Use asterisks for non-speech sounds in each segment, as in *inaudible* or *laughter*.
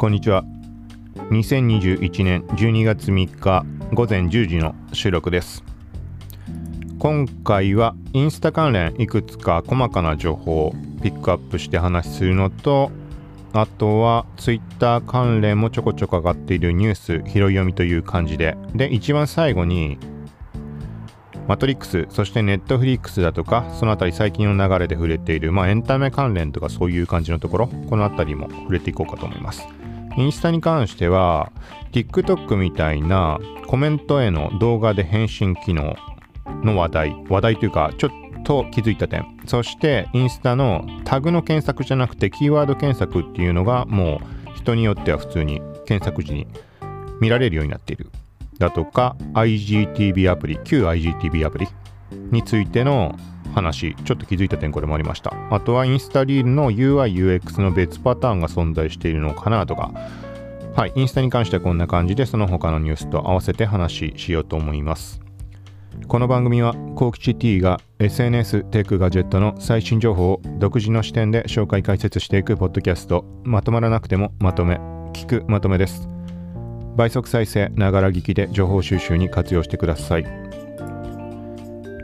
こんにちは。2021年12月3日午前10時の収録です。今回はインスタ関連いくつか細かな情報をピックアップして話するのとあとはツイッター関連もちょこちょこ上がっているニュース拾い読みという感じで。で一番最後にマトリックス、そしてネットフリックスだとか、そのあたり最近の流れで触れている、まあエンタメ関連とかそういう感じのところ、このあたりも触れていこうかと思います。インスタに関しては TikTok みたいなコメントへの動画で返信機能の話題話題というかちょっと気づいた点。そしてインスタのタグの検索じゃなくてキーワード検索っていうのがもう人によっては普通に検索時に見られるようになっている。だとか IGTV アプリ旧 IGTV アプリについての話、ちょっと気づいた点これもありました。あとはインスタリールの UI、UX の別パターンが存在しているのかなとか、はい、インスタに関してはこんな感じで、その他のニュースと合わせて話ししようと思います。この番組は、コーキチ T が SNS、テック、ガジェットの最新情報を独自の視点で紹介解説していくポッドキャスト、まとまらなくてもまとめ、聞くまとめです。倍速再生、ながら聞きで情報収集に活用してください。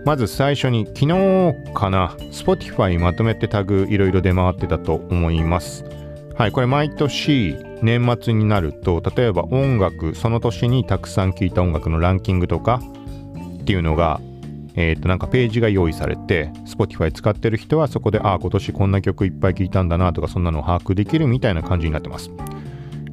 まず最初に昨日かな Spotify まとめてタグいろいろ出回ってたと思います。はいこれ毎年年末になると例えば音楽その年にたくさん聴いた音楽のランキングとかっていうのがえっ、ー、となんかページが用意されて Spotify 使ってる人はそこでああ今年こんな曲いっぱい聴いたんだなとかそんなのを把握できるみたいな感じになってます。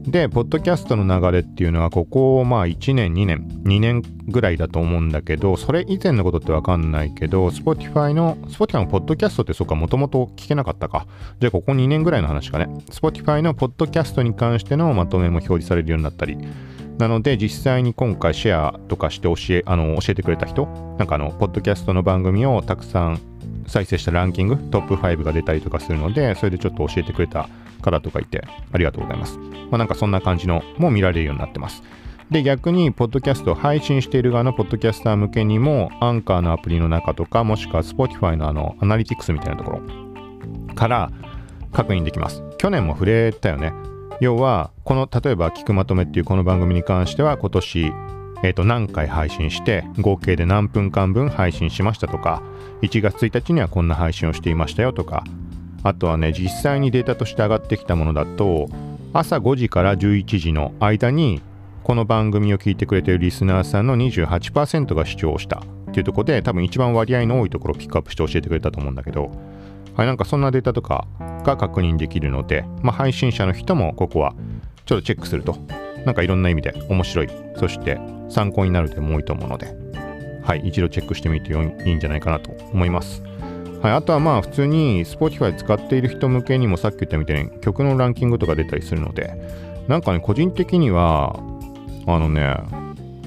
で、ポッドキャストの流れっていうのは、ここ、まあ1年、2年、2年ぐらいだと思うんだけど、それ以前のことってわかんないけど、Spotify の、Spotify のポッドキャストってそうか、もともと聞けなかったか。じゃあ、ここ2年ぐらいの話かね。Spotify のポッドキャストに関してのまとめも表示されるようになったり。なので、実際に今回シェアとかして教え、あの、教えてくれた人、なんかあの、ポッドキャストの番組をたくさん再生したランキング、トップ5が出たりとかするので、それでちょっと教えてくれた方とかいて、ありがとうございます。まあ、なんかそんな感じのも見られるようになってます。で、逆に、ポッドキャストを配信している側のポッドキャスター向けにも、アンカーのアプリの中とか、もしくは Spotify のあの、アナリティクスみたいなところから確認できます。去年も触れたよね。要は、この、例えば、聞くまとめっていうこの番組に関しては、今年、え、ー、と、何回配信して、合計で何分間分配信しましたとか、1月1日にはこんな配信をしていましたよとか、あとはね、実際にデータとして上がってきたものだと、朝5時から11時の間に、この番組を聞いてくれているリスナーさんの28%が視聴した。っていうところで、多分一番割合の多いところをピックアップして教えてくれたと思うんだけど、はい、なんかそんなデータとかが確認できるので、まあ、配信者の人もここはちょっとチェックすると、なんかいろんな意味で面白い、そして参考になる点も多いと思うので、はい、一度チェックしてみていいんじゃないかなと思います。はい、あとはまあ普通に Spotify 使っている人向けにもさっき言ったみたいに曲のランキングとか出たりするので、なんかね、個人的には、あのね、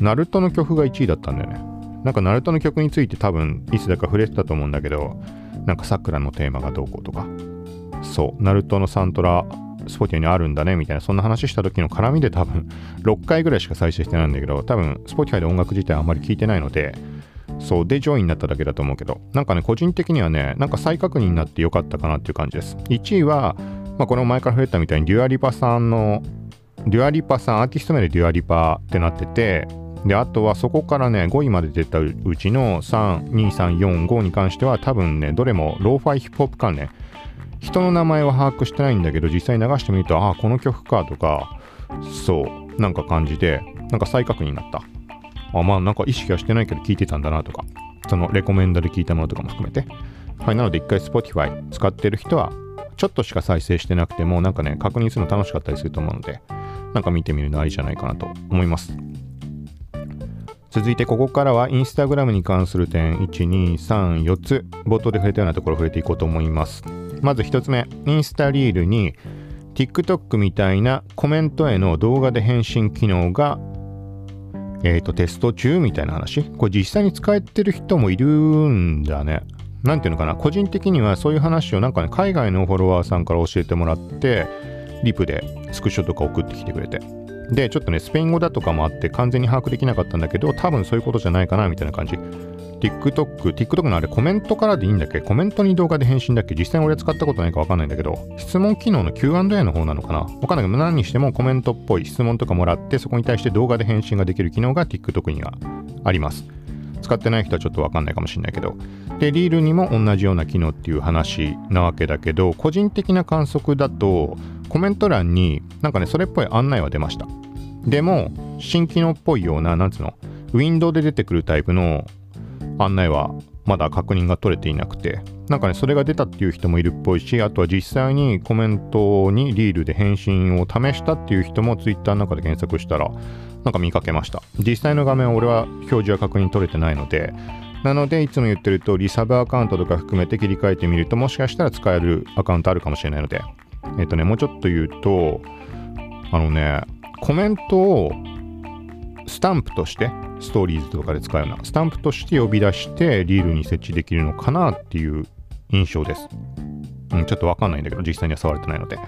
ナルトの曲が1位だったんだよね。なんかナルトの曲について多分いつだか触れてたと思うんだけど、なんか桜のテーマがどうこうとか、そう、ナルトのサントラ、 Spotify にあるんだねみたいな、そんな話した時の絡みで多分6回ぐらいしか再生してないんだけど、多分 Spotify で音楽自体あんまり聞いてないので、そうで上位になっただけだと思うけどなんかね個人的にはねなんか再確認になってよかったかなっていう感じです。1位は、まあ、この前から増えたみたいに Dua Lipa さんの Dua Lipa さんアーティスト名で Dua Lipa ってなっててであとはそこからね5位まで出たうちの32345に関しては多分ねどれもローファイヒップホップ関連人の名前は把握してないんだけど実際流してみるとああこの曲かとかそうなんか感じでなんか再確認になった。あまあなんか意識はしてないけど聞いてたんだなとか、そのレコメンドで聞いたものとかも含めて。はい、なので一回 Spotify 使ってる人は、ちょっとしか再生してなくても、なんかね、確認するの楽しかったりすると思うので、なんか見てみるのありじゃないかなと思います。続いてここからはインスタグラムに関する点1、2、3、4つ冒頭で触れたようなところ触れていこうと思います。まず1つ目、インスタリールに TikTok みたいなコメントへの動画で返信機能がえっ、ー、と、テスト中みたいな話？これ実際に使えてる人もいるんだね。なんていうのかな？個人的にはそういう話をなんかね、海外のフォロワーさんから教えてもらって、リプでスクショとか送ってきてくれて。で、ちょっとね、スペイン語だとかもあって完全に把握できなかったんだけど、多分そういうことじゃないかなみたいな感じ。TikTok、TikTok のあれコメントからでいいんだっけ？コメントに動画で返信だっけ？実際に俺使ったことないかわかんないんだけど、質問機能の Q&A の方なのかな？わかんないけど、何にしてもコメントっぽい質問とかもらって、そこに対して動画で返信ができる機能が TikTok にはあります。使ってない人はちょっとわかんないかもしれないけど。で、リールにも同じような機能っていう話なわけだけど、個人的な観測だと、コメント欄になんかね、それっぽい案内は出ました。でも、新機能っぽいような、なんつうの、ウィンドウで出てくるタイプの案内はまだ確認が取れていなくて、なんかね、それが出たっていう人もいるっぽいし、あとは実際にコメントにリールで返信を試したっていう人も Twitter の中で検索したら、なんか見かけました。実際の画面俺は表示は確認取れてないので、なのでいつも言ってる通りサブアカウントとか含めて切り替えてみるともしかしたら使えるアカウントあるかもしれないので、えっ、とね、もうちょっと言うと、あのね、コメントをスタンプとしてストーリーズとかで使うようなスタンプとして呼び出してリールに設置できるのかなっていう印象です。うん、ちょっとわかんないんだけど、実際には触れてないので。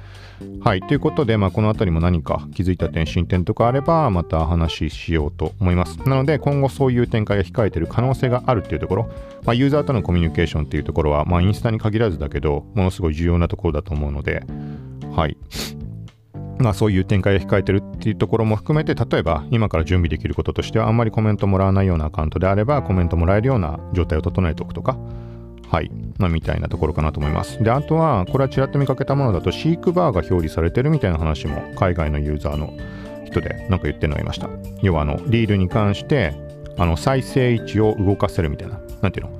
はい。ということで、まあ、この辺りも何か気づいた点、進展とかあれば、また話しようと思います。なので、今後そういう展開が控えている可能性があるっていうところ、まあ、ユーザーとのコミュニケーションっていうところは、まあ、インスタに限らずだけど、ものすごい重要なところだと思うので、はい。まあそういう展開が控えてるっていうところも含めて、例えば今から準備できることとしては、あんまりコメントもらわないようなアカウントであれば、コメントもらえるような状態を整えておくとか、はい。まあ、みたいなところかなと思います。で、あとは、これはちらっと見かけたものだと、飼育バーが表示されてるみたいな話も、海外のユーザーの人でなんか言ってるのがいました。要は、あの、リールに関して、あの、再生位置を動かせるみたいな。なんていうの？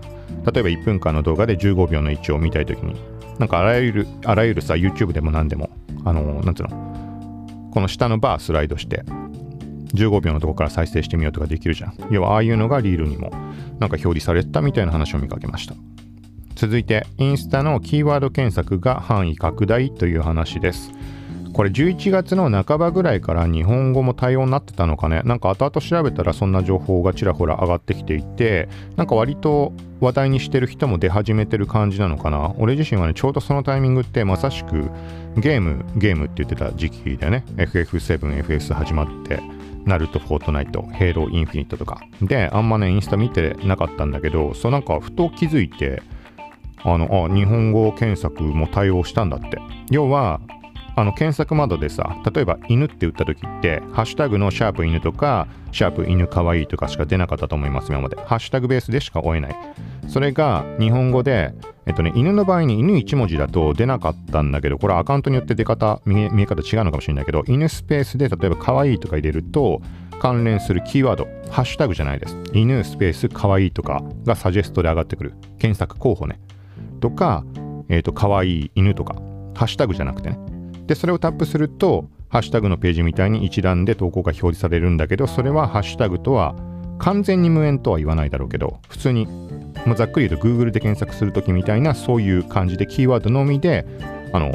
例えば1分間の動画で15秒の位置を見たいときに、なんかあらゆる、あらゆるさ、YouTube でも何でも、あの、なんていうの？この下のバースライドして、15秒のとこから再生してみようとかできるじゃん。要はああいうのがリールにもなんか表示されたみたいな話を見かけました。続いて、インスタのキーワード検索が範囲拡大という話です。これ11月の半ばぐらいから日本語も対応になってたのかね。なんか後々調べたらそんな情報がちらほら上がってきていてなんか割と話題にしてる人も出始めてる感じなのかな。俺自身はねちょうどそのタイミングってまさしくゲームゲームって言ってた時期だよね FF7、FS 始まってナルト、フォートナイト、ヘイロー、インフィニットとか。であんまねインスタ見てなかったんだけどそうなんかふと気づいてあの、あ、日本語検索も対応したんだって。要は、あの検索窓でさ、例えば犬って打った時って、ハッシュタグのシャープ犬とか、シャープ犬かわいいとかしか出なかったと思います、今まで。ハッシュタグベースでしか追えない。それが日本語で、えっとね、犬の場合に犬1文字だと出なかったんだけど、これアカウントによって出方、見え方違うのかもしれないけど、犬スペースで例えばかわいいとか入れると、関連するキーワード、ハッシュタグじゃないです。犬スペースかわいいとかがサジェストで上がってくる。検索候補ね。とか、えっ、ー、と、可愛い犬とか、ハッシュタグじゃなくてね。で、それをタップすると、ハッシュタグのページみたいに一覧で投稿が表示されるんだけど、それはハッシュタグとは完全に無縁とは言わないだろうけど、普通に、もうざっくり言うと Google で検索するときみたいな、そういう感じでキーワードのみで、あの、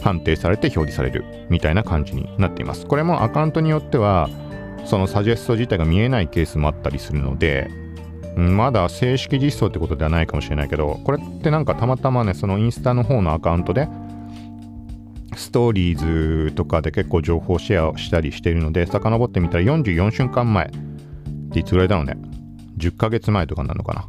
判定されて表示されるみたいな感じになっています。これもアカウントによっては、そのサジェスト自体が見えないケースもあったりするので、まだ正式実装ってことではないかもしれないけど、これってなんかたまたまね、そのインスタの方のアカウントで、ストーリーズとかで結構情報シェアをしたりしているので、遡ってみたら44瞬間前っていつぐらいだろうね。10ヶ月前とかなのかな。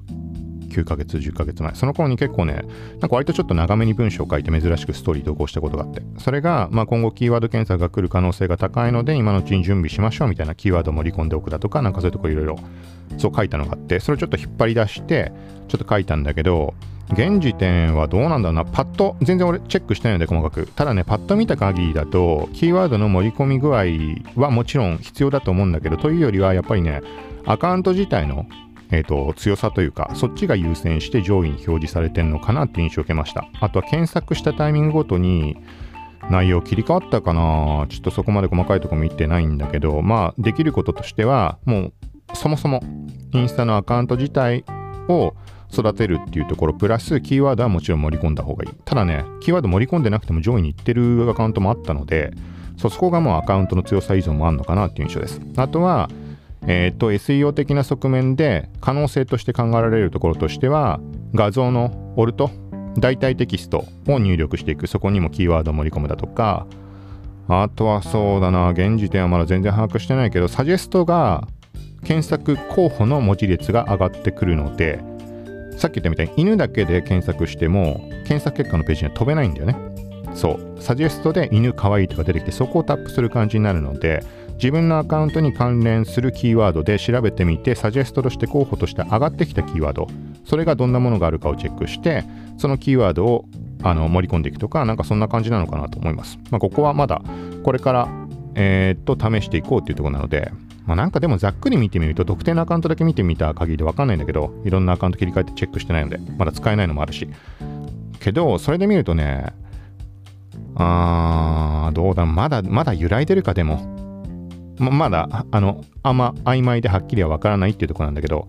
9ヶ月、10ヶ月前。その頃に結構ね、なんか割とちょっと長めに文章を書いて珍しくストーリー投稿したことがあって、それが、まあ、今後キーワード検索が来る可能性が高いので、今のうちに準備しましょうみたいなキーワードを盛り込んでおくだとか、なんかそういうとこいろいろそう書いたのがあって、それをちょっと引っ張り出して、ちょっと書いたんだけど、現時点はどうなんだろうな、パッと、全然俺チェックしてないので細かく。ただね、パッと見た限りだと、キーワードの盛り込み具合はもちろん必要だと思うんだけど、というよりはやっぱりね、アカウント自体のえーと、強さというか、そっちが優先して上位に表示されてるのかなって印象を受けました。あとは検索したタイミングごとに内容切り替わったかなちょっとそこまで細かいとこ見てないんだけど、まあ、できることとしては、もう、そもそもインスタのアカウント自体を育てるっていうところ、プラスキーワードはもちろん盛り込んだ方がいい。ただね、キーワード盛り込んでなくても上位に行ってるアカウントもあったので、そこがもうアカウントの強さ依存もあるのかなっていう印象です。あとは、えっ、ー、と、SEO 的な側面で可能性として考えられるところとしては、画像のオルト、代替テキストを入力していく。そこにもキーワードを盛り込むだとか、あとはそうだな、現時点はまだ全然把握してないけど、サジェストが検索候補の文字列が上がってくるのでさっき言ったみたいに犬だけで検索しても検索結果のページには飛べないんだよね。そう。サジェストで犬かわいいとか出てきてそこをタップする感じになるので自分のアカウントに関連するキーワードで調べてみてサジェストとして候補として上がってきたキーワード。それがどんなものがあるかをチェックしてそのキーワードをあの盛り込んでいくとかなんかそんな感じなのかなと思います、まあ、ここはまだこれからえー、っと試していこうっていうところなのでまあ、なんかでもざっくり見てみると特定のアカウントだけ見てみた限りでわかんないんだけどいろんなアカウント切り替えてチェックしてないのでまだ使えないのもあるし。けどそれで見るとねあーどうだまだまだ揺らいでるかでもままだあのあんま曖昧ではっきりはわからないっていうとこなんだけど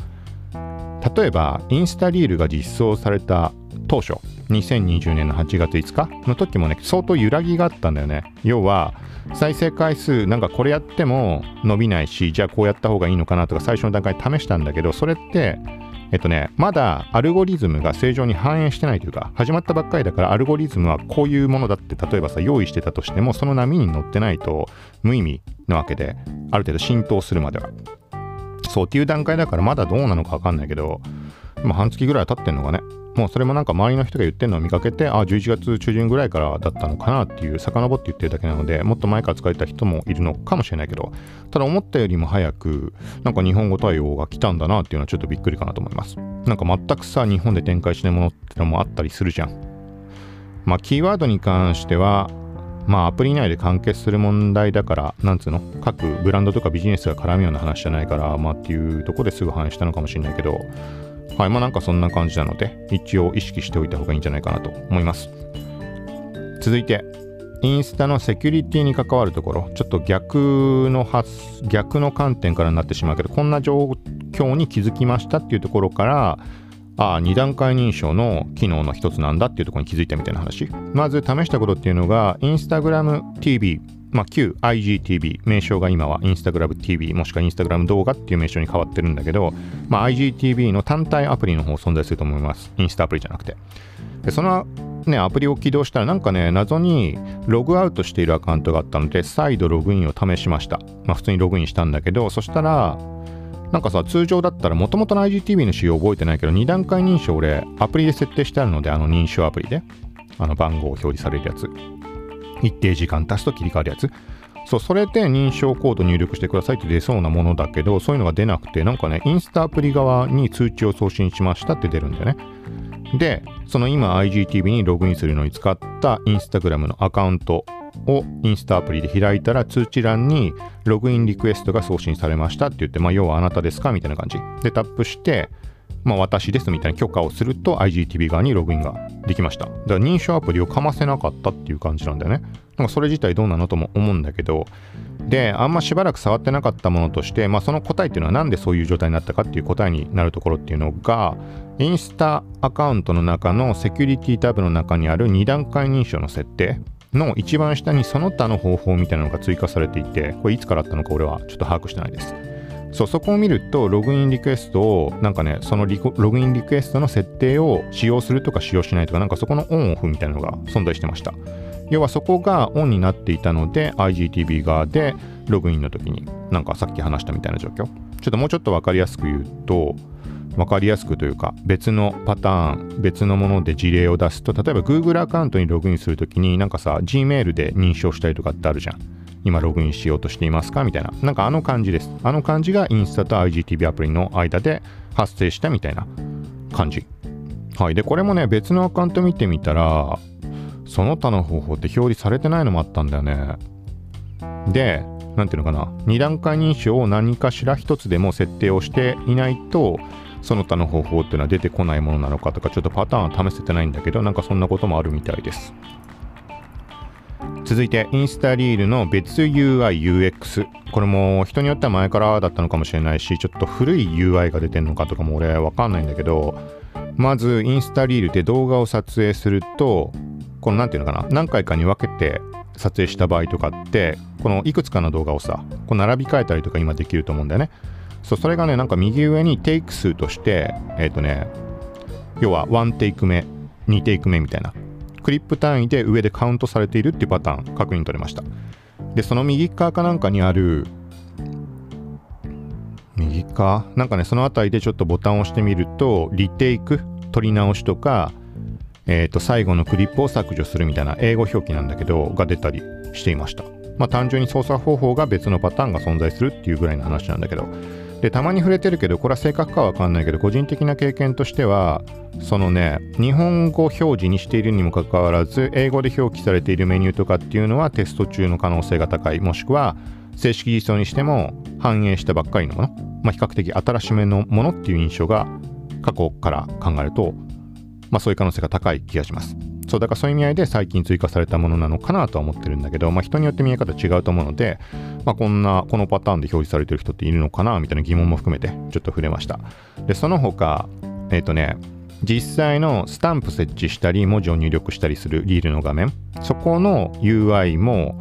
例えばインスタリールが実装された当初2020年の8月5日の時もね相当揺らぎがあったんだよね要は再生回数なんかこれやっても伸びないしじゃあこうやった方がいいのかなとか最初の段階で試したんだけどそれってえっとね、まだアルゴリズムが正常に反映してないというか、始まったばっかりだからアルゴリズムはこういうものだって例えばさ、用意してたとしても、その波に乗ってないと無意味なわけで、ある程度浸透するまでは。そうっていう段階だからまだどうなのかわかんないけど、ま、半月ぐらい経ってんのがね、もうそれもなんか周りの人が言ってるのを見かけて、あ、11月中旬ぐらいからだったのかなっていう、遡って言ってるだけなので、もっと前から使えた人もいるのかもしれないけど、ただ思ったよりも早く、なんか日本語対応が来たんだなっていうのはちょっとびっくりかなと思います。なんか全くさ、日本で展開しないものってのもあったりするじゃん。まあ、キーワードに関しては、まあアプリ内で完結する問題だから、なんつうの、各ブランドとかビジネスが絡むような話じゃないから、まあっていうとこですぐ反映したのかもしれないけど、はい、まあなんかそんな感じなので、一応意識しておいた方がいいんじゃないかなと思います。続いて、インスタのセキュリティに関わるところ、ちょっと逆の発、逆の観点からになってしまうけど、こんな状況に気づきましたっていうところから、ああ、2段階認証の機能の一つなんだっていうところに気づいたみたいな話。まず試したことっていうのが、インスタグラム TV まあ、旧 IGTV、名称が今は Instagram TV もしくは Instagram 動画っていう名称に変わってるんだけど、まあ、IGTV の単体アプリの方存在すると思います。インスタアプリじゃなくて。で、そのね、アプリを起動したらなんかね、謎にログアウトしているアカウントがあったので、再度ログインを試しました。まあ、普通にログインしたんだけど、そしたら、なんかさ、通常だったら、もともとの IGTV の仕様覚えてないけど、2段階認証俺、アプリで設定してあるので、あの認証アプリで、あの番号を表示されるやつ。一定時間経つと切り替わるやつ。そう、それで認証コード入力してくださいって出そうなものだけど、そういうのが出なくて、なんかね、インスタアプリ側に通知を送信しましたって出るんだよね。で、その今 IGTV にログインするのに使ったインスタグラムのアカウントをインスタアプリで開いたら通知欄にログインリクエストが送信されましたって言って、まあ、要はあなたですかみたいな感じ。で、タップして、まあ、私ですみたいな許可をすると IGTV 側にログインができました。だから認証アプリをかませなかったっていう感じなんだよね。なんかそれ自体どうなのとも思うんだけど、で、あんましばらく触ってなかったものとして、まあ、その答えっていうのはなんでそういう状態になったかっていう答えになるところっていうのが、インスタアカウントの中のセキュリティタブの中にある2段階認証の設定の一番下にその他の方法みたいなのが追加されていて、これいつからあったのか俺はちょっと把握してないです。そうそこを見るとログインリクエストをなんかねそのログインリクエストの設定を使用するとか使用しないとかなんかそこのオンオフみたいなのが存在してました。要はそこがオンになっていたので IGTV 側でログインの時になんかさっき話したみたいな状況。ちょっともうちょっと分かりやすく言うと分かりやすくというか別のパターン別のもので事例を出すと例えば Google アカウントにログインするときになんかさ Gmail で認証したりとかってあるじゃん。今ログインしようとしていますか？みたいな。なんかあの感じです。あの感じがインスタと IGTV アプリの間で発生したみたいな感じ。はい。で、これもね、別のアカウント見てみたら、その他の方法って表示されてないのもあったんだよね。で、なんていうのかな。2段階認証を何かしら一つでも設定をしていないと、その他の方法っていうのは出てこないものなのかとか、ちょっとパターンは試せてないんだけど、なんかそんなこともあるみたいです。続いてインスタリールの別 UI、UX。これも人によっては前からだったのかもしれないし、ちょっと古い UI が出てんのかとかも俺わかんないんだけど、まずインスタリールで動画を撮影すると、この何ていうのかな、何回かに分けて撮影した場合とかって、このいくつかの動画をさ、こう並び替えたりとか今できると思うんだよね。そう、それがね、なんか右上にテイク数として、えっ、ー、とね、要は1テイク目、2テイク目みたいなクリップ単位で上でカウントされているっていうパターン確認取れました。でその右側かなんかにある右かなんかねその辺りでちょっとボタンを押してみるとリテイク取り直しとかえっ、ー、と最後のクリップを削除するみたいな英語表記なんだけどが出たりしていました。まあ単純に操作方法が別のパターンが存在するっていうぐらいの話なんだけど。でたまに触れてるけどこれは正確かは分かんないけど個人的な経験としてはそのね日本語表示にしているにもかかわらず英語で表記されているメニューとかっていうのはテスト中の可能性が高いもしくは正式実装にしても反映したばっかりのもの、まあ、比較的新しめのものっていう印象が過去から考えると、まあ、そういう可能性が高い気がします。そうだからそういう意味合いで最近追加されたものなのかなとは思ってるんだけど、まあ、人によって見え方違うと思うので、まあ、こんなこのパターンで表示されてる人っているのかなみたいな疑問も含めてちょっと触れました。でその他えっ、ー、とね実際のスタンプ設置したり文字を入力したりするリールの画面そこの UI も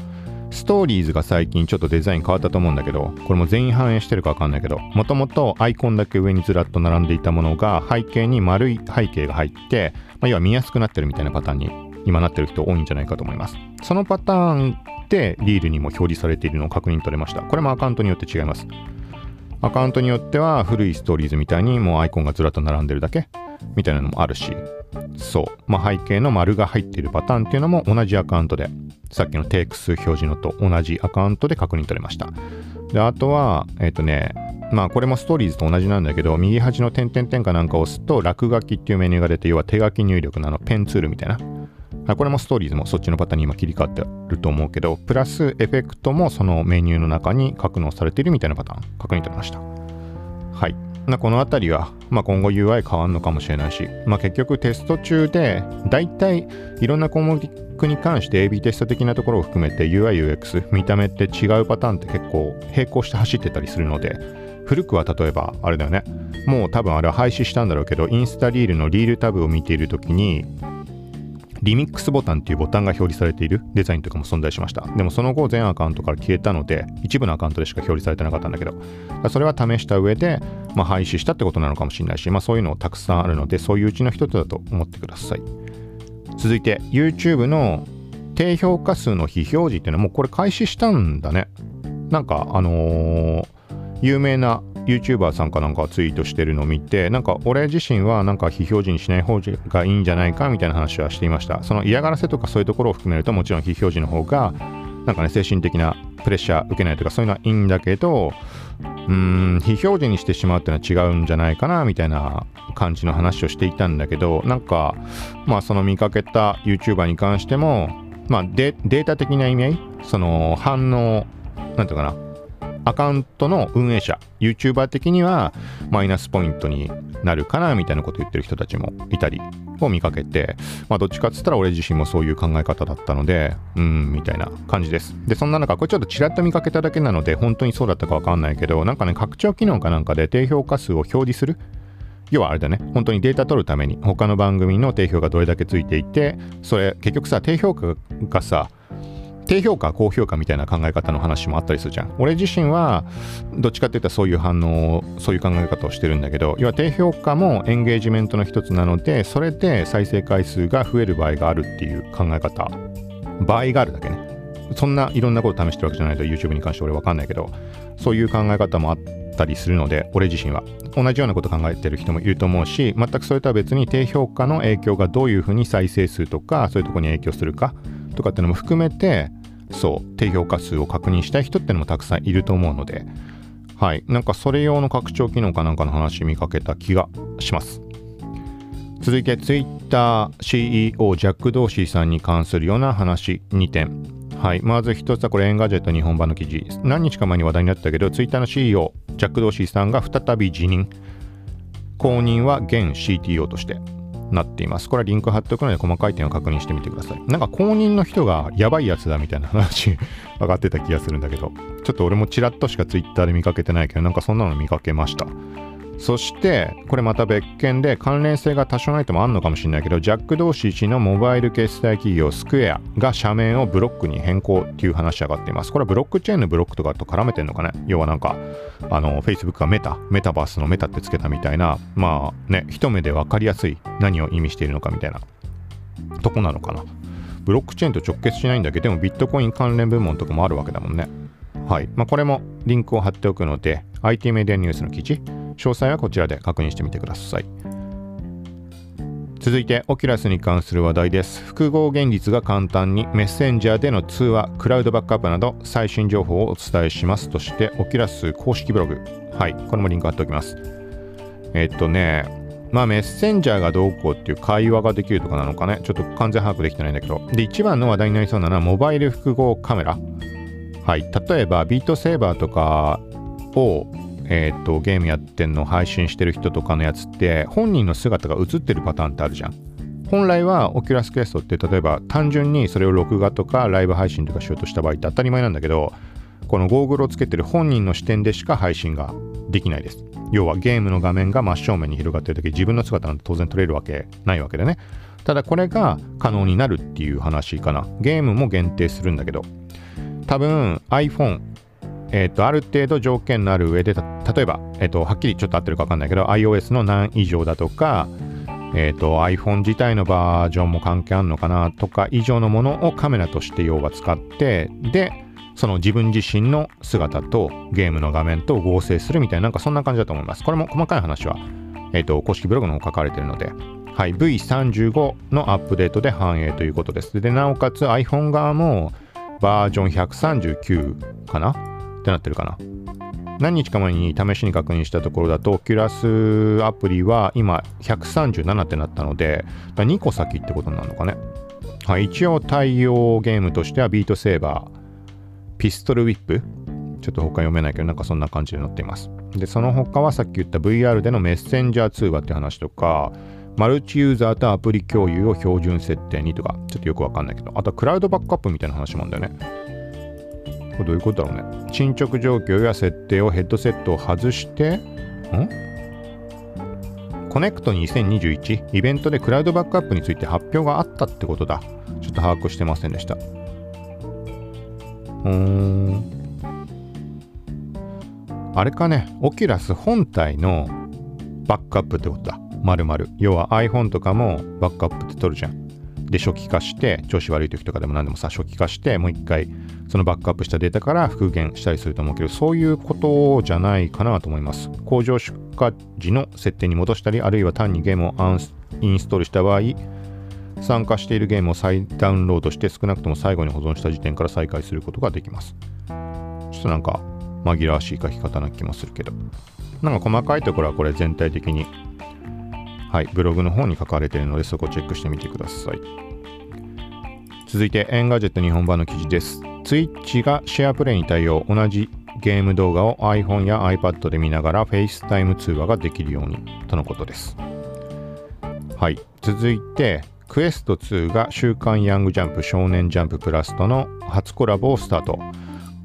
ストーリーズが最近ちょっとデザイン変わったと思うんだけど、これも全員反映してるかわかんないけど、もともとアイコンだけ上にずらっと並んでいたものが背景に丸い背景が入って、まあ、要は見やすくなってるみたいなパターンに今なってる人多いんじゃないかと思います。そのパターンでリールにも表示されているのを確認取れました。これもアカウントによって違います。アカウントによっては古いストーリーズみたいにもうアイコンがずらっと並んでるだけみたいなのもあるし、そう、まあ、背景の丸が入っているパターンっていうのも同じアカウントで、さっきのテイクス表示のと同じアカウントで確認取れました。で、あとは、えっ、ー、とね、まあこれもストーリーズと同じなんだけど、右端の点々点かなんかを押すと、落書きっていうメニューが出て、要は手書き入力のあのペンツールみたいな。これもストーリーズもそっちのパターンに今切り替わってると思うけど、プラスエフェクトもそのメニューの中に格納されているみたいなパターン、確認取れました。はい。まあ、この辺りは、まあ、今後 UI 変わるのかもしれないし、まあ、結局テスト中で大体いろんな項目に関して AB テスト的なところを含めて UI、UX 見た目って違うパターンって結構並行して走ってたりするので古くは例えばあれだよね。もう多分あれは廃止したんだろうけどインスタリールのリールタブを見ている時にリミックスボタンっていうボタンが表示されているデザインとかも存在しました。でもその後全アカウントから消えたので、一部のアカウントでしか表示されてなかったんだけど、それは試した上で、まあ、廃止したってことなのかもしれないし、まあそういうのたくさんあるので、そういううちの一つだと思ってください。続いて、YouTube の低評価数の非表示っていうのはもうこれ開始したんだね。なんかあのー、有名な YouTuber さんかなんかツイートしてるのを見て、なんか俺自身はなんか非表示にしない方がいいんじゃないかみたいな話はしていました。その嫌がらせとかそういうところを含めるともちろん非表示の方が、なんかね、精神的なプレッシャー受けないとかそういうのはいいんだけど、うーん、非表示にしてしまうっていうのは違うんじゃないかなみたいな感じの話をしていたんだけど、なんか、まあその見かけた YouTuber に関しても、まあデータ的な意味合い、その反応、なんていうかな、アカウントの運営者、YouTuber 的にはマイナスポイントになるかなみたいなこと言ってる人たちもいたりを見かけて、まあどっちかっつったら俺自身もそういう考え方だったので、うん、みたいな感じです。で、そんな中、これちょっとちらっと見かけただけなので、本当にそうだったかわかんないけど、なんかね、拡張機能かなんかで低評価数を表示する要はあれだね、本当にデータ取るために他の番組の低評がどれだけついていて、それ結局さ、低評価がさ、低評価、高評価みたいな考え方の話もあったりするじゃん。俺自身は、どっちかって言ったらそういう反応そういう考え方をしてるんだけど、要は低評価もエンゲージメントの一つなので、それで再生回数が増える場合があるっていう考え方。場合があるだけね。そんないろんなこと試してるわけじゃないと YouTube に関して俺わかんないけど、そういう考え方もあったりするので、俺自身は。同じようなこと考えてる人もいると思うし、全くそれとは別に低評価の影響がどういうふうに再生数とか、そういうとこに影響するか。とかってのも含めてそう低評価数を確認したい人ってのもたくさんいると思うのではいなんかそれ用の拡張機能かなんかの話見かけた気がします続いて Twitter CEO ジャック・ドーシーさんに関するような話2点はい。まず一つはこれエンガジェット日本版の記事。何日か前に話題になったけど、ツイッターの CEO、ジャック・ドーシーさんが再び辞任。後任は現 CTO として。なっています。これはリンク貼っておくので細かい点を確認してみてください。なんか公認の人がやばいやつだみたいな話 *laughs* 上がってた気がするんだけど、ちょっと俺もちらっとしか Twitter で見かけてないけど、なんかそんなの見かけました。そして、これまた別件で関連性が多少ないともあるのかもしれないけど、ジャック・ドーシー氏のモバイル決済企業スクエアが社名をブロックに変更っていう話上がっています。これはブロックチェーンのブロックとかと絡めてんのかね？要はなんか、あの、Facebook がメタ、メタバースのメタってつけたみたいな、まあね、一目で分かりやすい何を意味しているのかみたいなとこなのかな？ブロックチェーンと直結しないんだけど、でもビットコイン関連部門とかもあるわけだもんね。はい。まあ、これもリンクを貼っておくので IT メディアニュースの記事詳細はこちらで確認してみてください。続いてオキュラスに関する話題です。複合現実が簡単にメッセンジャーでの通話クラウドバックアップなど最新情報をお伝えします。としてオキュラス公式ブログ。はい。これもリンク貼っておきます。えっとねまあメッセンジャーがどうこうっていう会話ができるとかなのかね。ちょっと完全把握できてないんだけど。で一番の話題になりそうなのはモバイル複合カメラ。はい。例えばビートセーバーとかをえー、とゲームやってんの配信してる人とかのやつって本人の姿が映ってるパターンってあるじゃん。本来はオキュラスクエストって例えば単純にそれを録画とかライブ配信とかしようとした場合って当たり前なんだけどこのゴーグルをつけてる本人の視点でしか配信ができないです。要はゲームの画面が真正面に広がってる時自分の姿なんて当然撮れるわけないわけでね。ただこれが可能になるっていう話かな。ゲームも限定するんだけど。多分 iPhone えっ、ー、と、ある程度条件のある上で、例えば、えっ、ー、と、はっきりちょっと合ってるかわかんないけど、iOS の何以上だとか、えっ、ー、と、iPhone 自体のバージョンも関係あるのかなとか、以上のものをカメラとして要は使って、で、その自分自身の姿とゲームの画面と合成するみたいな、なんかそんな感じだと思います。これも細かい話は、えっ、と、公式ブログの方書かれてるので、はい、V35 のアップデートで反映ということです。で、なおかつ iPhone 側もバージョン139かな？ってなってるかな？何日か前に試しに確認したところだと、キュラスアプリは今137ってなったので、2個先ってことになるのかね？はい、一応対応ゲームとしてはビートセーバー、ピストルウィップ、ちょっと他読めないけど、なんかそんな感じで載っています。で、その他はさっき言った VR でのメッセンジャー通話って話とか、マルチユーザーとアプリ共有を標準設定にとか、ちょっとよくわかんないけど、あとはクラウドバックアップみたいな話もあるんだよね。これどういうことだろうね。進捗状況や設定をヘッドセットを外して、ん？コネクト2021イベントでクラウドバックアップについて発表があったってことだ。ちょっと把握してませんでした。うーん。あれかね、オキュラス本体のバックアップってことだ。まるまる。要は iPhone とかもバックアップって取るじゃん。で、初期化して、調子悪い時とかでも何でもさ、初期化して、もう一回そのバックアップしたデータから復元したりすると思うけど、そういうことじゃないかなと思います。工場出荷時の設定に戻したり、あるいは単にゲームをインストールした場合、参加しているゲームを再ダウンロードして少なくとも最後に保存した時点から再開することができます。ちょっとなんか紛らわしい書き方な気もするけど。なんか細かいところはこれ全体的にはい、ブログの方に書かれているのでそこをチェックしてみてください。続いてエンガジェット日本版の記事です。Twitch がシェアプレイに対応、同じゲーム動画を iPhone や iPad で見ながら FaceTime 通話ができるようにとのことです。はい、続いてクエスト2が週刊ヤングジャンプ少年ジャンププラスとの初コラボをスタート。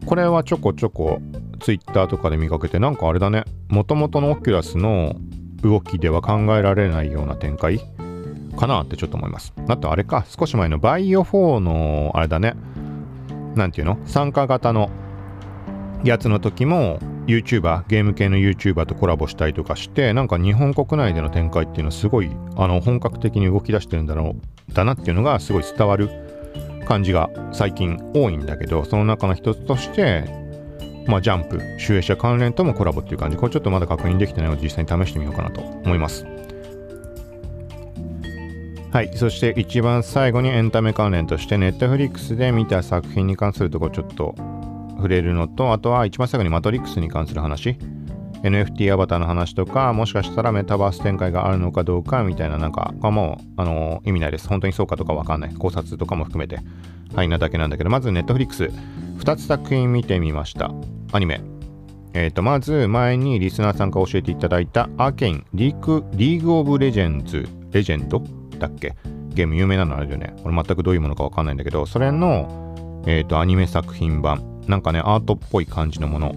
これはちょこちょこ Twitter とかで見かけてなんかあれだね、もともとのオキュラスの動きでは考えられないような展開？かなってちょっと思います。あとあれか、少し前のバイオ4のあれだね、なんていうの？参加型のやつの時も YouTuber ゲーム系の YouTuber とコラボしたりとかしてなんか日本国内での展開っていうのはすごいあの本格的に動き出してるんだろうだなっていうのがすごい伝わる感じが最近多いんだけどその中の一つとしてまあジャンプ集英社関連ともコラボっていう感じ。これちょっとまだ確認できてないので実際に試してみようかなと思います。はい、そして一番最後にエンタメ関連としてネットフリックスで見た作品に関するところちょっと触れるのとあとは一番最後にマトリックスに関する話。NFT アバターの話とかもしかしたらメタバース展開があるのかどうかみたいななんかもうあの意味ないです。本当にそうかとかわかんない。考察とかも含めて。はいなだけなんだけど。まず Netflix2 つ作品見てみました。アニメ。えっ、ー、とまず前にリスナーさんから教えていただいたアーケインリーグリーグオブレジェンズレジェンドだっけ？ゲーム。有名なのあるよね。これ全くどういうものかわかんないんだけど、それの、えっ、ー、と、アニメ作品版。なんかね、アートっぽい感じのもの。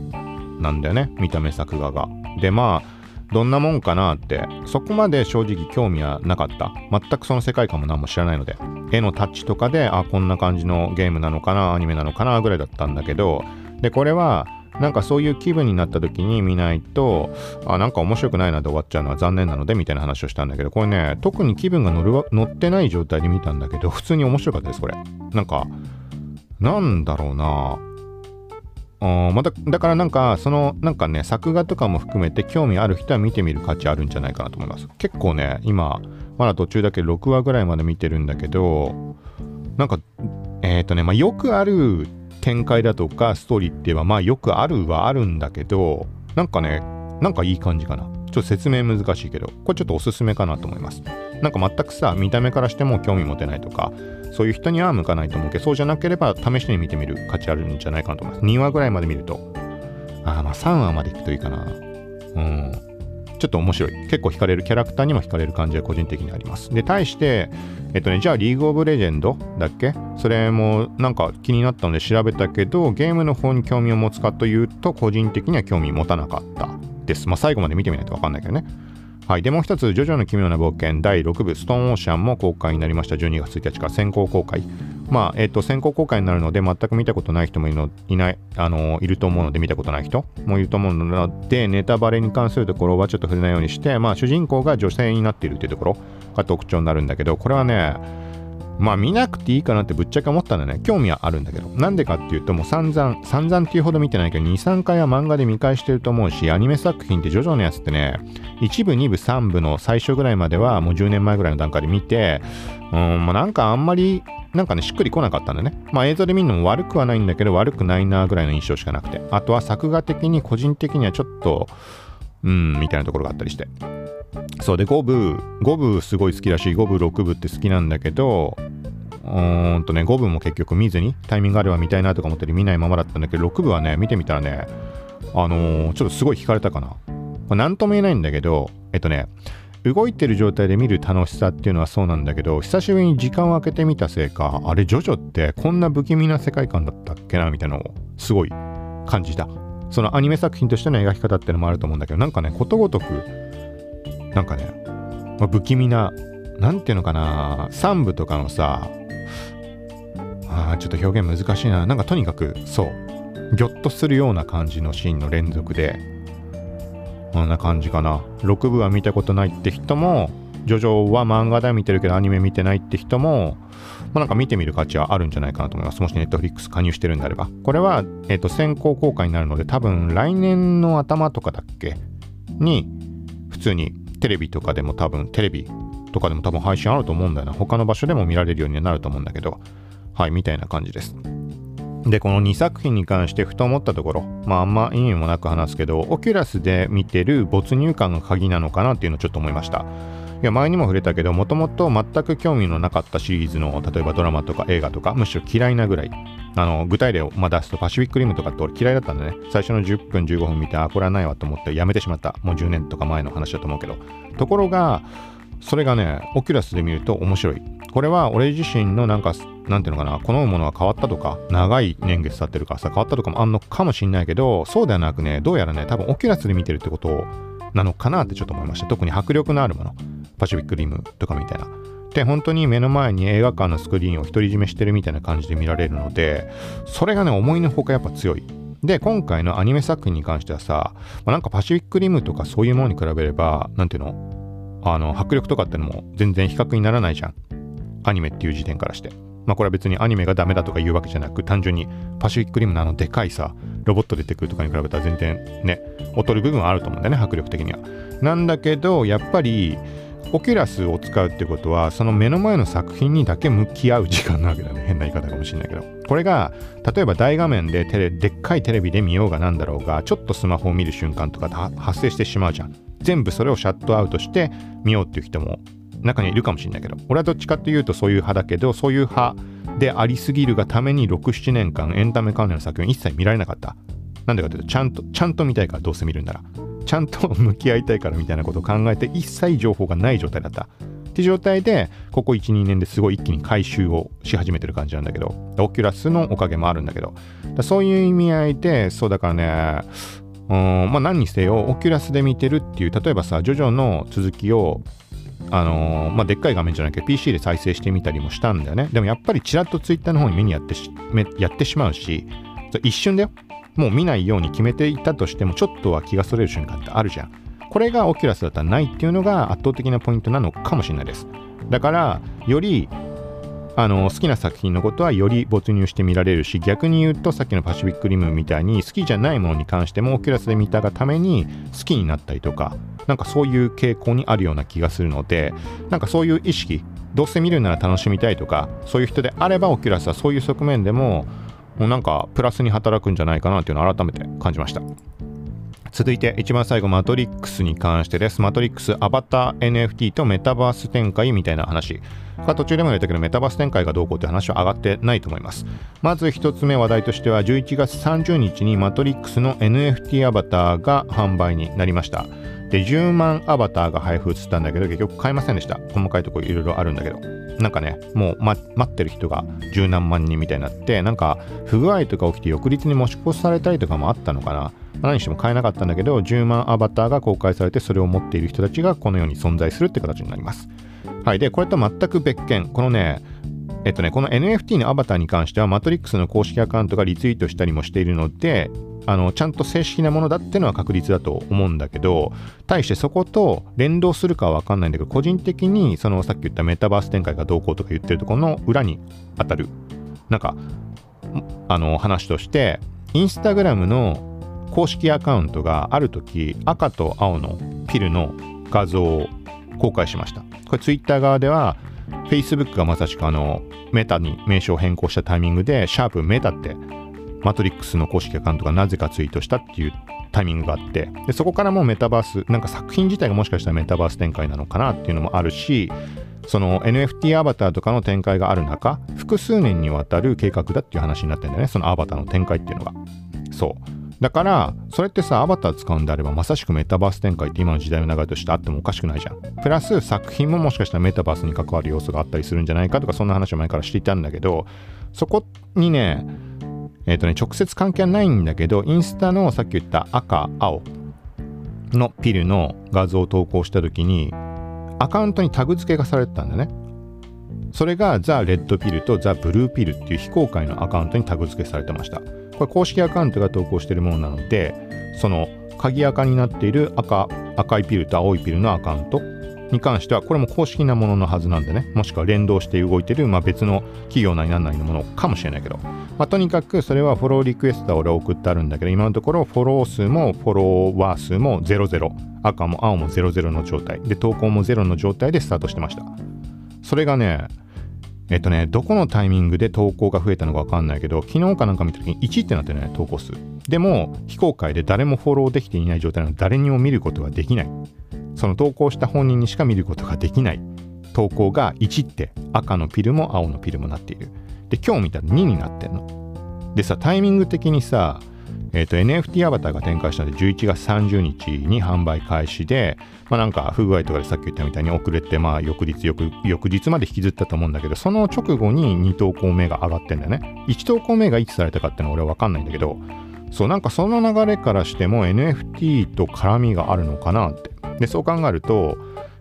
なんだよね。見た目作画が。で、まあ、どんなもんかなって、そこまで正直興味はなかった。全くその世界観も何も知らないので。絵のタッチとかで、あ、こんな感じのゲームなのかな、アニメなのかな、ぐらいだったんだけど、で、これは、なんかそういう気分になった時に見ないと、あ、なんか面白くないなで終わっちゃうのは残念なので、みたいな話をしたんだけど、これね、特に気分が乗る乗ってない状態で見たんだけど、普通に面白かったです、これ。なんか、なんだろうなまただからなんかそのなんかね作画とかも含めて興味ある人は見てみる価値あるんじゃないかなと思います。結構ね今まだ途中だけ6話ぐらいまで見てるんだけどなんかえっ、ー、とねまあよくある展開だとかストーリーって言えばまあよくあるはあるんだけどなんかねなんかいい感じかな。ちょっと説明難しいけどこれちょっとおすすめかなと思います。なんか全くさ見た目からしても興味持てないとかそういう人には向かないと思うけどそうじゃなければ試してみてみる価値あるんじゃないかなと思います。2話ぐらいまで見ると。あまあ3話までいくといいかな。うん。ちょっと面白い。結構惹かれる、キャラクターにも惹かれる感じが個人的にあります。で、対して、えっとね、じゃあ、リーグオブレジェンドだっけ？それもなんか気になったので調べたけど、ゲームの方に興味を持つかというと、個人的には興味持たなかった。です。まあ、最後まで見てみないとわかんないけどね。はい。で、もう一つ、ジョジョの奇妙な冒険第6部、ストーンオーシャンも公開になりました。12月1日から先行公開。まあ、えっ、ー、と、先行公開になるので、全く見たことない人もいるのいない、あのいると思うので、見たことない人もいると思うので、ネタバレに関するところはちょっと触れないようにして、まあ、主人公が女性になっているというところが特徴になるんだけど、これはね、まあ見なくていいかなってぶっちゃけ思ったんだね。興味はあるんだけど。なんでかっていうと、もう散々、散々っていうほど見てないけど、2、3回は漫画で見返してると思うし、アニメ作品ってジョジョのやつってね、1部、2部、3部の最初ぐらいまではもう10年前ぐらいの段階で見て、うん、まあなんかあんまり、なんかね、しっくりこなかったんだね。まあ映像で見るのも悪くはないんだけど、悪くないなぐらいの印象しかなくて。あとは作画的に個人的にはちょっと、うん、みたいなところがあったりして。そうで、5部、5部すごい好きだし、5部、6部って好きなんだけど、うんとね、5部も結局見ずにタイミングがあれば見たいなとか思ったり見ないままだったんだけど、6部はね、見てみたらね、あのー、ちょっとすごい惹かれたかな。なんとも言えないんだけど、えっとね、動いてる状態で見る楽しさっていうのはそうなんだけど、久しぶりに時間を空けてみたせいか、あれ、ジョジョってこんな不気味な世界観だったっけなみたいなのをすごい感じた。そのアニメ作品としての描き方っていうのもあると思うんだけど、なんかね、ことごとく、なんかね、まあ、不気味な、なんていうのかな、3部とかのさ、あちょっと表現難しいな。なんかとにかく、そう。ぎょっとするような感じのシーンの連続で、こんな感じかな。6部は見たことないって人も、ジョジョは漫画では見てるけどアニメ見てないって人も、まあ、なんか見てみる価値はあるんじゃないかなと思います。もしネットフリックス加入してるんであれば。これは、えっ、ー、と、先行公開になるので、多分来年の頭とかだっけ？に、普通にテレビとかでも多分、テレビとかでも多分配信あると思うんだよな。他の場所でも見られるようになると思うんだけど、はい、みたいな感じです。で、この2作品に関してふと思ったところ、まああんま意味もなく話すけど、オキュラスで見てる没入感が鍵なのかなっていうのをちょっと思いました。いや前にも触れたけど、もともと全く興味のなかったシリーズの、例えばドラマとか映画とか、むしろ嫌いなぐらい。あの、具体例をま出すと、パシフィックリムとかって俺嫌いだったんでね、最初の10分15分見て、あ、これはないわと思ってやめてしまった。もう10年とか前の話だと思うけど。ところが、それがね、オキュラスで見ると面白い。これは俺自身のなんか、なんていうのかな、好むものは変わったとか、長い年月経ってるからさ、変わったとかもあんのかもしんないけど、そうではなくね、どうやらね、多分オキュラスで見てるってことなのかなってちょっと思いました。特に迫力のあるもの。パシフィックリムとかみたいな。で、本当に目の前に映画館のスクリーンを独り占めしてるみたいな感じで見られるので、それがね、思いのほかやっぱ強い。で、今回のアニメ作品に関してはさ、まあ、なんかパシフィックリムとかそういうものに比べれば、なんていうの？あの、迫力とかってのも全然比較にならないじゃん。アニメっていう時点からして。まあこれは別にアニメがダメだとか言うわけじゃなく、単純にパシフィックリムのあのでかいさ、ロボット出てくるとかに比べたら全然ね、劣る部分はあると思うんだよね、迫力的には。なんだけど、やっぱり、オキュラスを使うってことは、その目の前の作品にだけ向き合う時間なわけだね。変な言い方かもしれないけど。これが、例えば大画面でテレでっかいテレビで見ようがなんだろうが、ちょっとスマホを見る瞬間とか発生してしまうじゃん。全部それをシャットアウトして見ようっていう人も中にいるかもしれないけど、俺はどっちかっていうとそういう派だけど、そういう派でありすぎるがために6、7年間エンタメ関連の作品一切見られなかった。なんでかというと、ちゃんと、ちゃんと見たいからどうせ見るんなら。ちゃんと向き合いたいからみたいなことを考えて一切情報がない状態だった。って状態で、ここ1、2年ですごい一気に回収をし始めてる感じなんだけど、オキュラスのおかげもあるんだけど、そういう意味合いで、そうだからね、まあ何にせよ、オキュラスで見てるっていう、例えばさ、ジョジョの続きを、あのー、まあ、でっかい画面じゃなきゃ PC で再生してみたりもしたんだよね。でもやっぱりちらっと Twitter の方に目にやってしやってしまうし、一瞬だよ。もう見ないように決めていたとしても、ちょっとは気がそれる瞬間ってあるじゃん。これがオキュラスだったらないっていうのが圧倒的なポイントなのかもしれないです。だから、よりあの好きな作品のことはより没入して見られるし逆に言うとさっきのパシフィックリムみたいに好きじゃないものに関してもオキュラスで見たがために好きになったりとかなんかそういう傾向にあるような気がするのでなんかそういう意識どうせ見るなら楽しみたいとかそういう人であればオキュラスはそういう側面でももうなんかプラスに働くんじゃないかなっていうのを改めて感じました。続いて一番最後マトリックスに関してです。マトリックスアバター NFT とメタバース展開みたいな話。が途中でも言ったけどメタバース展開がどうこうって話は上がってないと思います。まず一つ目話題としては11月30日にマトリックスの NFT アバターが販売になりました。で10万アバターが配布したんだけど結局買えませんでした。細かいところいろいろあるんだけど。なんかねもう、ま、待ってる人が十何万人みたいになってなんか不具合とか起きて翌日に持ち越されたりとかもあったのかな。何しても買えなかったんだけど10万アバターが公開されてそれを持っている人たちがこのように存在するって形になります。はい。でこれと全く別件。このねえっとね、この NFT のアバターに関しては、マトリックスの公式アカウントがリツイートしたりもしているので、あのちゃんと正式なものだっていうのは確率だと思うんだけど、対してそこと連動するかはわかんないんだけど、個人的にそのさっき言ったメタバース展開がどうこうとか言ってるところの裏に当たる、なんか、あの話として、インスタグラムの公式アカウントがある時赤と青のピルの画像を公開しました。これツイッター側では Facebook がまさしくあのメタに名称を変更したタイミングでシャープメタってマトリックスの公式アカウントがなぜかツイートしたっていうタイミングがあってでそこからもうメタバースなんか作品自体がもしかしたらメタバース展開なのかなっていうのもあるしその NFT アバターとかの展開がある中複数年にわたる計画だっていう話になってんだよね。そのアバターの展開っていうのが。そう。だから、それってさ、アバター使うんであれば、まさしくメタバース展開って今の時代の流れとしてあってもおかしくないじゃん。プラス、作品ももしかしたらメタバースに関わる要素があったりするんじゃないかとか、そんな話を前からしていたんだけど、そこにね、えっ、ー、とね、直接関係はないんだけど、インスタのさっき言った赤、青のピルの画像を投稿した時に、アカウントにタグ付けがされてたんだね。それがザ・レッドピルとザ・ブルーピルっていう非公開のアカウントにタグ付けされてました。これ公式アカウントが投稿してるものなので、その鍵垢になっている赤赤いピルと青いピルのアカウントに関しては、これも公式なもののはずなんでね、もしくは連動して動いてる、まあ、別の企業なりなんなりのものかもしれないけど、まあ、とにかくそれはフォローリクエストは俺送ってあるんだけど、今のところフォロー数もフォロワー数も00、赤も青も00の状態、で、投稿も0の状態でスタートしてました。それがね、えっとね、どこのタイミングで投稿が増えたのかわかんないけど、昨日かなんか見た時に1ってなってね、投稿数。でも、非公開で誰もフォローできていない状態なので、誰にも見ることができない。その投稿した本人にしか見ることができない投稿が1って赤のピルも青のピルもなっている。で、今日見たら2になってんの。でさ、タイミング的にさ、え、ー、と、NFT アバターが展開したので、11月30日に販売開始で、まあなんか不具合とかでさっき言ったみたいに遅れて、まあ翌日、翌翌日まで引きずったと思うんだけど、その直後に2投稿目が上がってんだよね。1投稿目がいつされたかってのは俺はわかんないんだけど、そう、なんかその流れからしても NFT と絡みがあるのかなって。で、そう考えると、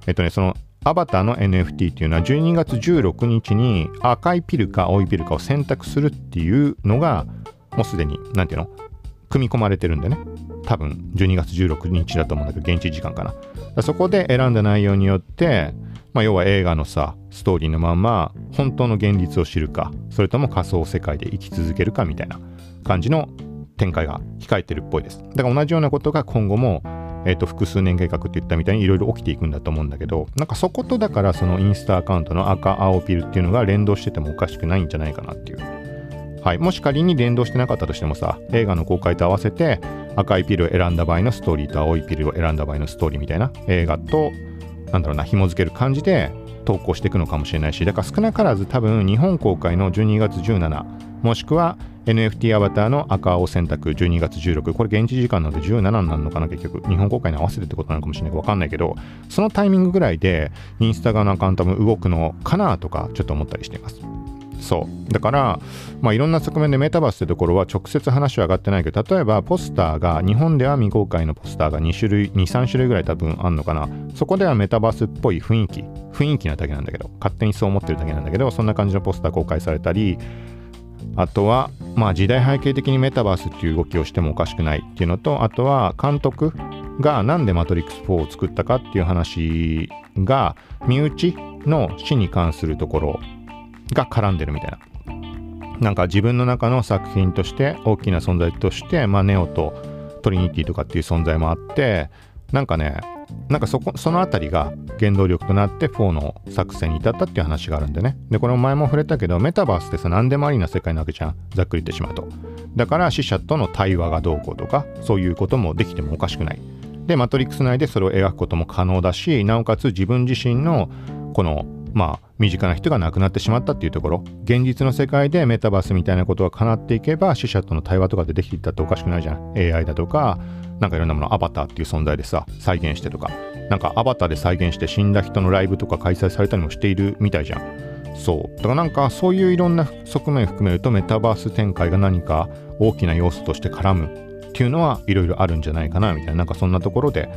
えっとね、そのアバターの NFT っていうのは12月16日に赤いピルか青いピルかを選択するっていうのがもうすでに、なんていうの組み込まれてるんでね。多分12月16日だと思うんだけど、現地時間かな。そこで選んだ内容によって、まあ、要は映画のさ、ストーリーのまんま、本当の現実を知るか、それとも仮想世界で生き続けるかみたいな感じの展開が控えてるっぽいです。だから同じようなことが今後も、えっ、ー、と、複数年計画って言ったみたいにいろいろ起きていくんだと思うんだけど、なんかそことだからそのインスタアカウントの赤、青ピルっていうのが連動しててもおかしくないんじゃないかなっていう。はい、もし仮に連動してなかったとしてもさ映画の公開と合わせて赤いピルを選んだ場合のストーリーと青いピルを選んだ場合のストーリーみたいな映画となんだろうな紐付ける感じで投稿していくのかもしれないしだから少なからず多分日本公開の12月17もしくは NFT アバターの赤青選択12月16これ現地時間なので17になるのかな結局。日本公開に合わせてってことなのかもしれないわかんないけどそのタイミングぐらいでインスタ側のアカウントも動くのかなとかちょっと思ったりしています。そう。だから、まあ、いろんな側面でメタバースってところは直接話は上がってないけど例えばポスターが日本では未公開のポスターが2種類23種類ぐらい多分あんのかな。そこではメタバースっぽい雰囲気。雰囲気なだけなんだけど勝手にそう思ってるだけなんだけどそんな感じのポスター公開されたりあとは、まあ、時代背景的にメタバースっていう動きをしてもおかしくないっていうのとあとは監督がなんでマトリックス4を作ったかっていう話が身内の死に関するところが絡んでるみたいな。なんか自分の中の作品として大きな存在として、まあ、ネオとトリニティとかっていう存在もあってなんかねなんかそこその辺りが原動力となって4の作戦に至ったっていう話があるんでね。でこれも前も触れたけどメタバースってさ何でもありな世界なわけじゃん。ざっくり言ってしまうと。だから死者との対話がどうこうとかそういうこともできてもおかしくない。でマトリックス内でそれを描くことも可能だしなおかつ自分自身のこのまあ身近な人が亡くなってしまったっていうところ。現実の世界でメタバースみたいなことが叶っていけば死者との対話とかでできていったっておかしくないじゃん AI だとかなんかいろんなものアバターっていう存在でさ再現してとか。なんかアバターで再現して死んだ人のライブとか開催されたりもしているみたいじゃん。そう。だからなんかそういういろんな側面含めるとメタバース展開が何か大きな要素として絡むっていうのはいろいろあるんじゃないかなみたいな。なんかそんなところで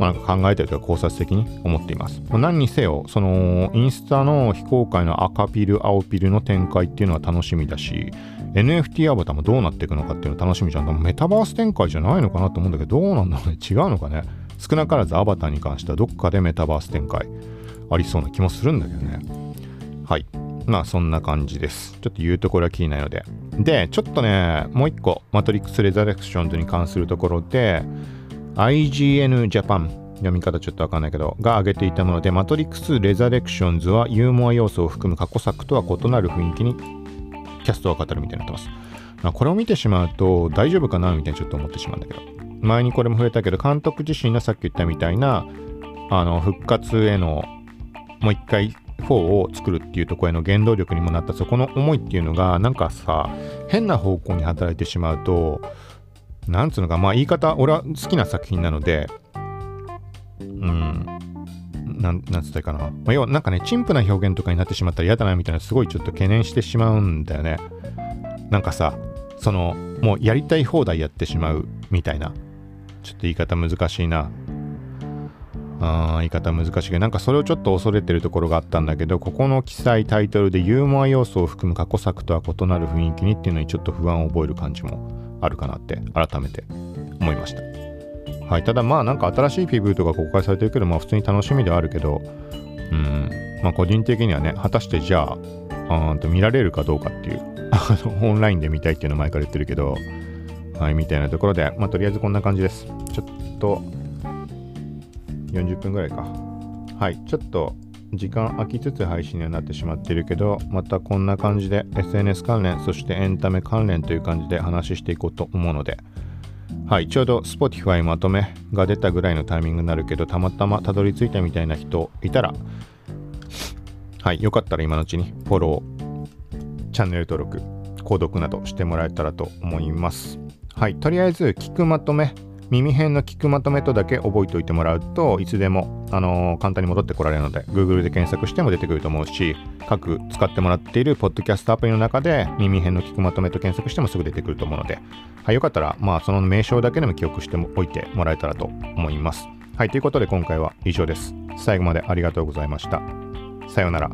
まあ、考えてるというか考察的に思っています。まあ、何にせよ、そのインスタの非公開の赤ピル、青ピルの展開っていうのは楽しみだし、NFT アバターもどうなっていくのかっていうのは楽しみじゃん。メタバース展開じゃないのかなと思うんだけど、どうなんだろうね。違うのかね。少なからずアバターに関してはどっかでメタバース展開ありそうな気もするんだけどね。はい。まあそんな感じです。ちょっと言うところは気にないので。で、ちょっとね、もう一個、マトリックス・レザレクションズに関するところで、IGN Japan 読み方ちょっとわかんないけど、が挙げていたもので、マトリックス・レザレクションズはユーモア要素を含む過去作とは異なる雰囲気にキャストを語るみたいになってます。まあ、これを見てしまうと大丈夫かなみたいにちょっと思ってしまうんだけど。前にこれも触れたけど、監督自身がさっき言ったみたいな、あの、復活への、もう一回4を作るっていうところへの原動力にもなったそこの思いっていうのがなんかさ変な方向に働いてしまうとなんつうのか、まあ言い方、俺は好きな作品なので、うん、なん、なんつったらいいかな。まあ、要はなんかね、陳腐な表現とかになってしまったら嫌だなみたいな、すごいちょっと懸念してしまうんだよね。なんかさ、その、もうやりたい放題やってしまうみたいな。ちょっと言い方難しいな。あ言い方難しいけど、なんかそれをちょっと恐れてるところがあったんだけど、ここの記載タイトルでユーモア要素を含む過去作とは異なる雰囲気にっていうのにちょっと不安を覚える感じもあるかなって改めて思いました。はい、ただまあなんか新しい PV とか公開されてるけど、まあ普通に楽しみではあるけど、うん、まあ個人的にはね、果たしてじゃあ、うんと見られるかどうかっていう、*laughs* オンラインで見たいっていうの前から言ってるけど、はい、みたいなところで、まあとりあえずこんな感じです。ちょっと、40分ぐらいか。はい、ちょっと時間空きつつ配信にはなってしまっているけど、またこんな感じで SNS 関連、そしてエンタメ関連という感じで話していこうと思うので、はい、ちょうど Spotify まとめが出たぐらいのタイミングになるけど、たまたまたどり着いたみたいな人いたら、はい、よかったら今のうちにフォロー、チャンネル登録、購読などしてもらえたらと思います。はい、とりあえず聞くまとめ耳辺の聞くまとめとだけ覚えておいてもらうといつでも、あのー、簡単に戻ってこられるので Google で検索しても出てくると思うし各使ってもらっているポッドキャストアプリの中で耳辺の聞くまとめと検索してもすぐ出てくると思うので、はい、よかったら、まあ、その名称だけでも記憶しておいてもらえたらと思います。はい、ということで今回は以上です。最後までありがとうございました。さようなら。